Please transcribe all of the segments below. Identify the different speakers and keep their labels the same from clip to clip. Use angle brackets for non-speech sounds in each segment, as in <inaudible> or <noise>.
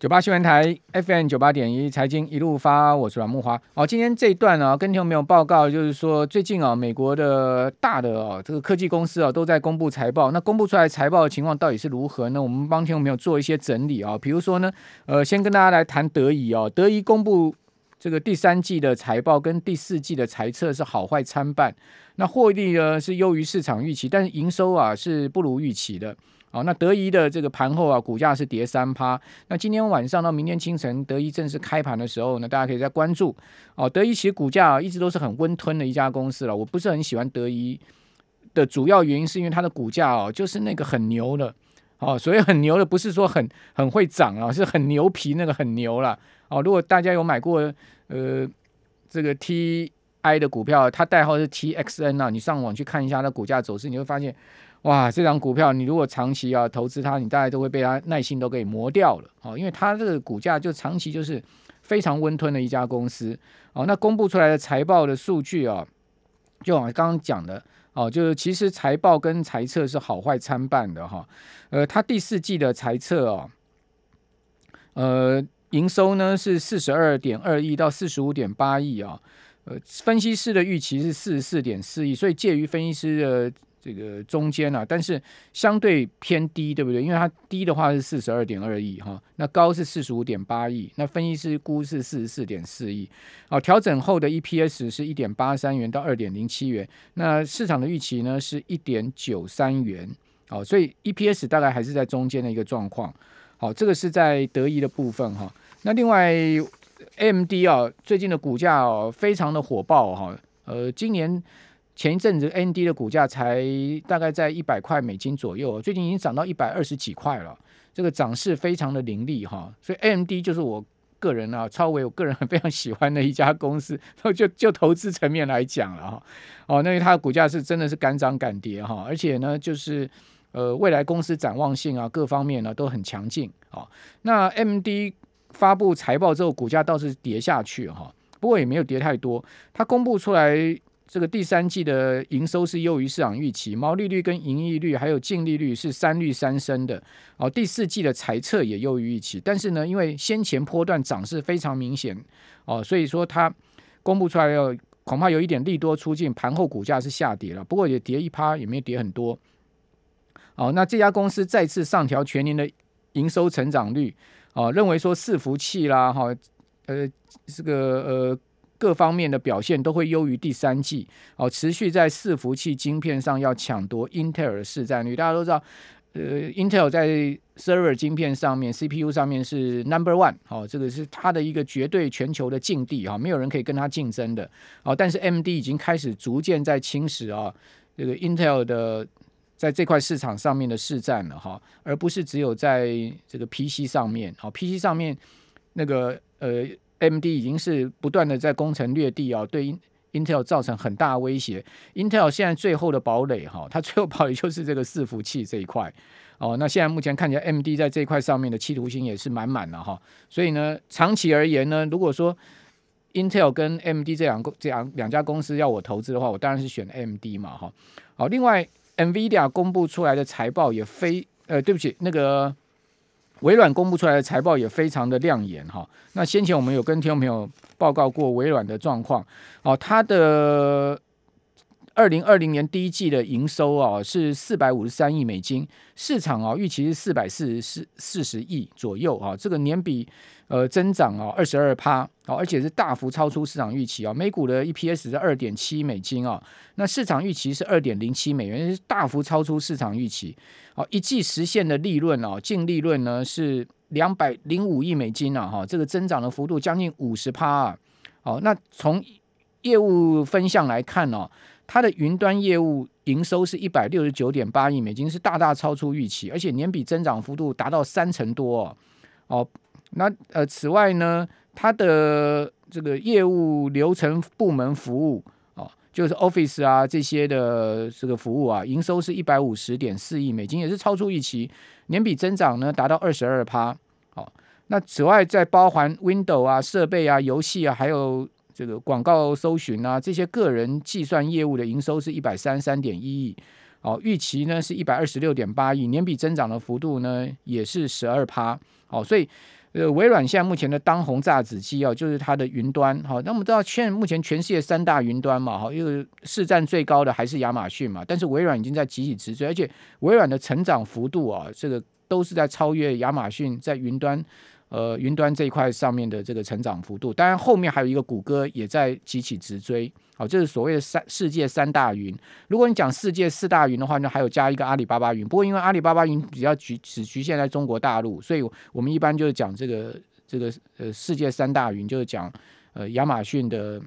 Speaker 1: 九八新闻台 FM 九八点一财经一路发，我是阮木华。好，今天这一段呢，跟听众朋友报告，就是说最近啊，美国的大的哦，这个科技公司啊，都在公布财报。那公布出来财报的情况到底是如何呢？我们帮听众朋友做一些整理啊。比如说呢，呃，先跟大家来谈德仪哦，德仪公布这个第三季的财报跟第四季的财测是好坏参半。那获利呢是优于市场预期，但是营收啊是不如预期的。好，那德仪的这个盘后啊，股价是跌三趴。那今天晚上到明天清晨，德仪正式开盘的时候呢，大家可以再关注。哦，德仪其实股价，一直都是很温吞的一家公司了。我不是很喜欢德仪的主要原因，是因为它的股价哦，就是那个很牛的。哦，所以很牛的不是说很很会涨啊，是很牛皮那个很牛了。哦，如果大家有买过呃这个 TI 的股票，它代号是 TXN 啊，你上网去看一下它股价走势，你会发现。哇，这张股票你如果长期啊投资它，你大概都会被它耐心都给磨掉了哦，因为它这个股价就长期就是非常温吞的一家公司哦。那公布出来的财报的数据啊，就我刚刚讲的哦，就是其实财报跟财测是好坏参半的哈。呃，它第四季的财测哦，呃，营收呢是四十二点二亿到四十五点八亿啊，呃，分析师的预期是四十四点四亿，所以介于分析师的。这个中间啊，但是相对偏低，对不对？因为它低的话是四十二点二亿哈，那高是四十五点八亿，那分析师估是四十四点四亿。哦，调整后的 EPS 是一点八三元到二点零七元，那市场的预期呢是一点九三元。哦，所以 EPS 大概还是在中间的一个状况。好，这个是在得意的部分哈。那另外 AMD 啊，最近的股价哦非常的火爆哈。呃，今年。前一阵子，AMD 的股价才大概在一百块美金左右，最近已经涨到一百二十几块了，这个涨势非常的凌厉哈。所以 AMD 就是我个人啊，超为我个人非常喜欢的一家公司，就就投资层面来讲了哈。哦，那它的股价是真的是敢涨敢跌哈，而且呢，就是呃未来公司展望性啊各方面呢都很强劲啊。那 AMD 发布财报之后，股价倒是跌下去哈，不过也没有跌太多，它公布出来。这个第三季的营收是优于市场预期，毛利率跟盈利率还有净利率是三率三升的哦。第四季的财测也优于预期，但是呢，因为先前波段涨势非常明显哦，所以说它公布出来要恐怕有一点利多出尽，盘后股价是下跌了，不过也跌一趴，也没有跌很多。哦，那这家公司再次上调全年的营收成长率哦，认为说伺服器啦哈，呃，这个呃。各方面的表现都会优于第三季哦，持续在伺服器晶片上要抢夺英特尔的市占率。大家都知道，呃，Intel 在 server 晶片上面，CPU 上面是 number one，哦，这个是它的一个绝对全球的境地哈，没有人可以跟它竞争的。哦，但是 MD 已经开始逐渐在侵蚀啊，这个 Intel 的在这块市场上面的市占了哈，而不是只有在这个 PC 上面。好，PC 上面那个呃。M D 已经是不断的在攻城略地啊，对 Intel 造成很大威胁。Intel 现在最后的堡垒哈，它最后堡垒就是这个伺服器这一块哦。那现在目前看起来，M D 在这一块上面的企图心也是满满的哈。所以呢，长期而言呢，如果说 Intel 跟 M D 这两个这两两家公司要我投资的话，我当然是选 M D 嘛哈。好，另外 NVIDIA 公布出来的财报也非呃，对不起，那个。微软公布出来的财报也非常的亮眼哈。那先前我们有跟听众朋友报告过微软的状况哦，它的二零二零年第一季的营收啊是四百五十三亿美金，市场啊预期是四百四十四四十亿左右啊，这个年比。呃，增长啊，二十二趴，哦，而且是大幅超出市场预期啊。每股的 EPS 是二点七美金啊，那市场预期是二点零七美元，是大幅超出市场预期。好，一季实现的利润哦，净利润呢是两百零五亿美金啊，哈，这个增长的幅度将近五十趴啊。好，那从业务分项来看哦，它的云端业务营收是一百六十九点八亿美金，是大大超出预期，而且年比增长幅度达到三成多哦。哦那呃，此外呢，它的这个业务流程部门服务哦，就是 Office 啊这些的这个服务啊，营收是一百五十点四亿美金，也是超出预期，年比增长呢达到二十二趴。哦，那此外再包含 Window 啊设备啊游戏啊，还有这个广告搜寻啊这些个人计算业务的营收是一百三十三点一亿。哦，预期呢是一百二十六点八亿，年比增长的幅度呢也是十二趴。哦，所以呃，微软现在目前的当红炸子鸡哦，就是它的云端。好，那我们知道现目前全世界三大云端嘛，哈，因为市占最高的还是亚马逊嘛，但是微软已经在集体直追，而且微软的成长幅度啊，这个都是在超越亚马逊在云端。呃，云端这一块上面的这个成长幅度，当然后面还有一个谷歌也在急起直追，好，这是所谓的三世界三大云。如果你讲世界四大云的话，那还有加一个阿里巴巴云。不过因为阿里巴巴云比较局只局限在中国大陆，所以我们一般就是讲这个这个呃世界三大云，就是讲呃亚马逊的。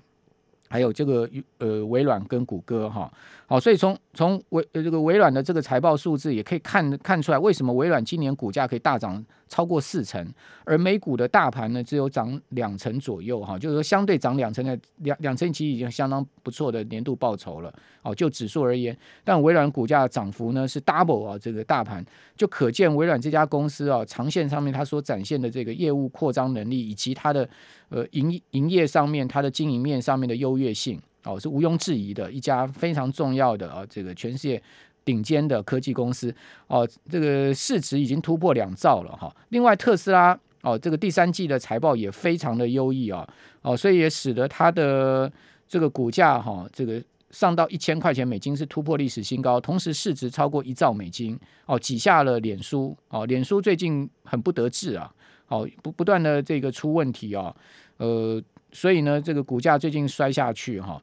Speaker 1: 还有这个呃微软跟谷歌哈，好，所以从从微呃这个微软的这个财报数字也可以看看出来，为什么微软今年股价可以大涨超过四成，而美股的大盘呢只有涨两成左右哈，就是说相对涨两成的两两成其实已经相当不错的年度报酬了哦，就指数而言，但微软股价涨幅呢是 double 啊这个大盘，就可见微软这家公司啊长线上面它所展现的这个业务扩张能力以及它的。呃，营营业上面，它的经营面上面的优越性哦，是毋庸置疑的，一家非常重要的啊，这个全世界顶尖的科技公司哦，这个市值已经突破两兆了哈。另外，特斯拉哦，这个第三季的财报也非常的优异啊，哦，所以也使得它的这个股价哈，这个上到一千块钱美金是突破历史新高，同时市值超过一兆美金哦，挤下了脸书哦，脸书最近很不得志啊，哦，不不断的这个出问题啊。呃，所以呢，这个股价最近摔下去哈，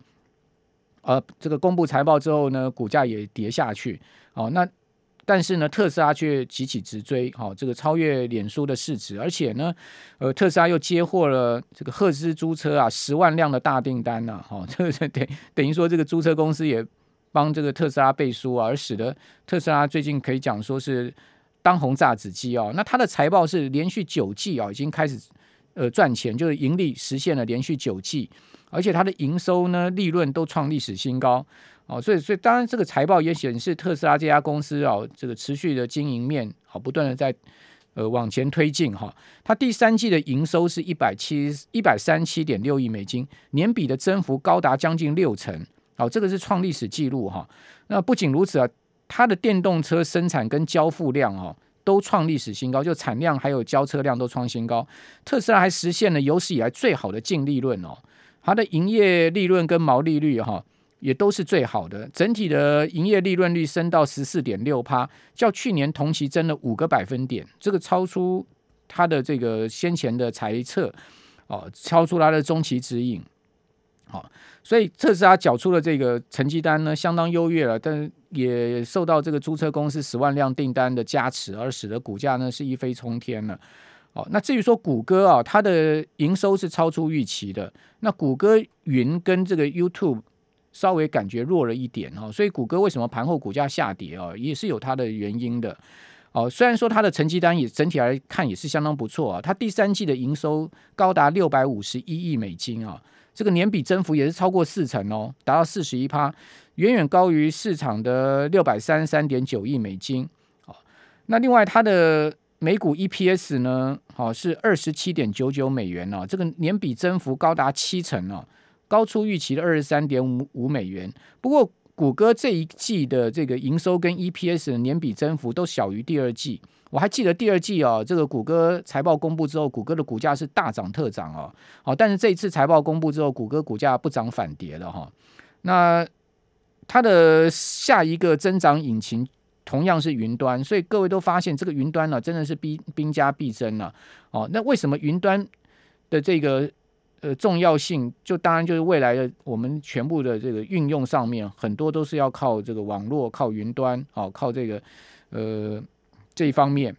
Speaker 1: 呃，这个公布财报之后呢，股价也跌下去。哦，那但是呢，特斯拉却急起直追，好，这个超越脸书的市值，而且呢，呃，特斯拉又接获了这个赫兹租车啊十万辆的大订单呐，哈，<laughs> 这个等等于说这个租车公司也帮这个特斯拉背书啊，而使得特斯拉最近可以讲说是当红炸子鸡哦。那它的财报是连续九季啊，已经开始。呃，赚钱就是盈利实现了连续九季，而且它的营收呢、利润都创历史新高哦，所以，所以当然这个财报也显示特斯拉这家公司哦，这个持续的经营面好不断的在呃往前推进哈。它第三季的营收是一百七一百三十七点六亿美金，年比的增幅高达将近六成，好，这个是创历史记录哈。那不仅如此啊，它的电动车生产跟交付量哦。都创历史新高，就产量还有交车量都创新高。特斯拉还实现了有史以来最好的净利润哦，它的营业利润跟毛利率哈也都是最好的，整体的营业利润率升到十四点六趴，较去年同期增了五个百分点，这个超出它的这个先前的财测哦，超出它的中期指引。好，所以特斯拉缴出了这个成绩单呢，相当优越了，但是也受到这个租车公司十万辆订单的加持，而使得股价呢是一飞冲天了。哦，那至于说谷歌啊，它的营收是超出预期的，那谷歌云跟这个 YouTube 稍微感觉弱了一点哦，所以谷歌为什么盘后股价下跌啊，也是有它的原因的。哦，虽然说它的成绩单也整体来看也是相当不错啊，它第三季的营收高达六百五十一亿美金啊。这个年比增幅也是超过四成哦，达到四十一趴，远远高于市场的六百三十三点九亿美金。好，那另外它的每股 EPS 呢，好是二十七点九九美元哦，这个年比增幅高达七成哦，高出预期的二十三点五五美元。不过，谷歌这一季的这个营收跟 EPS 的年比增幅都小于第二季。我还记得第二季哦，这个谷歌财报公布之后，谷歌的股价是大涨特涨哦。好，但是这一次财报公布之后，谷歌股价不涨反跌了哈。那它的下一个增长引擎同样是云端，所以各位都发现这个云端呢，真的是兵兵家必争了。哦，那为什么云端的这个呃重要性，就当然就是未来的我们全部的这个运用上面，很多都是要靠这个网络、靠云端，哦，靠这个呃。这一方面，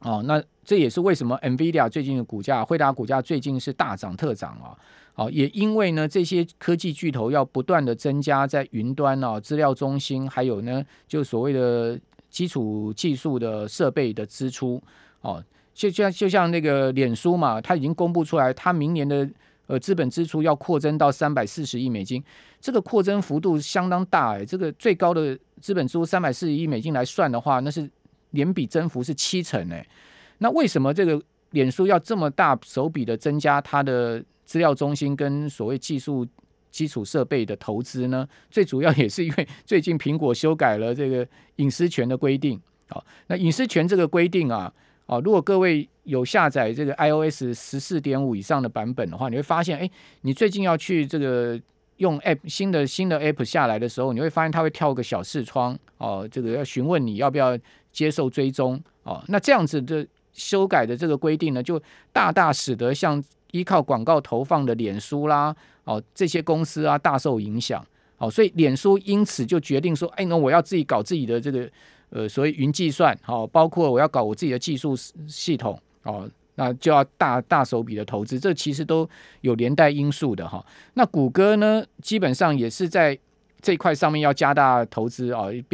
Speaker 1: 哦，那这也是为什么 NVIDIA 最近的股价，惠达股价最近是大涨特涨啊，好，也因为呢，这些科技巨头要不断的增加在云端啊、资料中心，还有呢，就所谓的基础技术的设备的支出，哦，就像就像那个脸书嘛，它已经公布出来，它明年的呃资本支出要扩增到三百四十亿美金，这个扩增幅度相当大哎，这个最高的资本支出三百四十亿美金来算的话，那是。年比增幅是七成诶，那为什么这个脸书要这么大手笔的增加它的资料中心跟所谓技术基础设备的投资呢？最主要也是因为 <laughs> 最近苹果修改了这个隐私权的规定。好，那隐私权这个规定啊，哦，如果各位有下载这个 iOS 十四点五以上的版本的话，你会发现，哎，你最近要去这个用 App 新的新的 App 下来的时候，你会发现它会跳个小视窗，哦，这个要询问你要不要接受追踪，哦，那这样子的修改的这个规定呢，就大大使得像依靠广告投放的脸书啦，哦，这些公司啊大受影响，哦，所以脸书因此就决定说，哎，那我要自己搞自己的这个。呃，所以云计算，好，包括我要搞我自己的技术系统，哦，那就要大大手笔的投资，这其实都有连带因素的哈。那谷歌呢，基本上也是在这块上面要加大投资啊，变。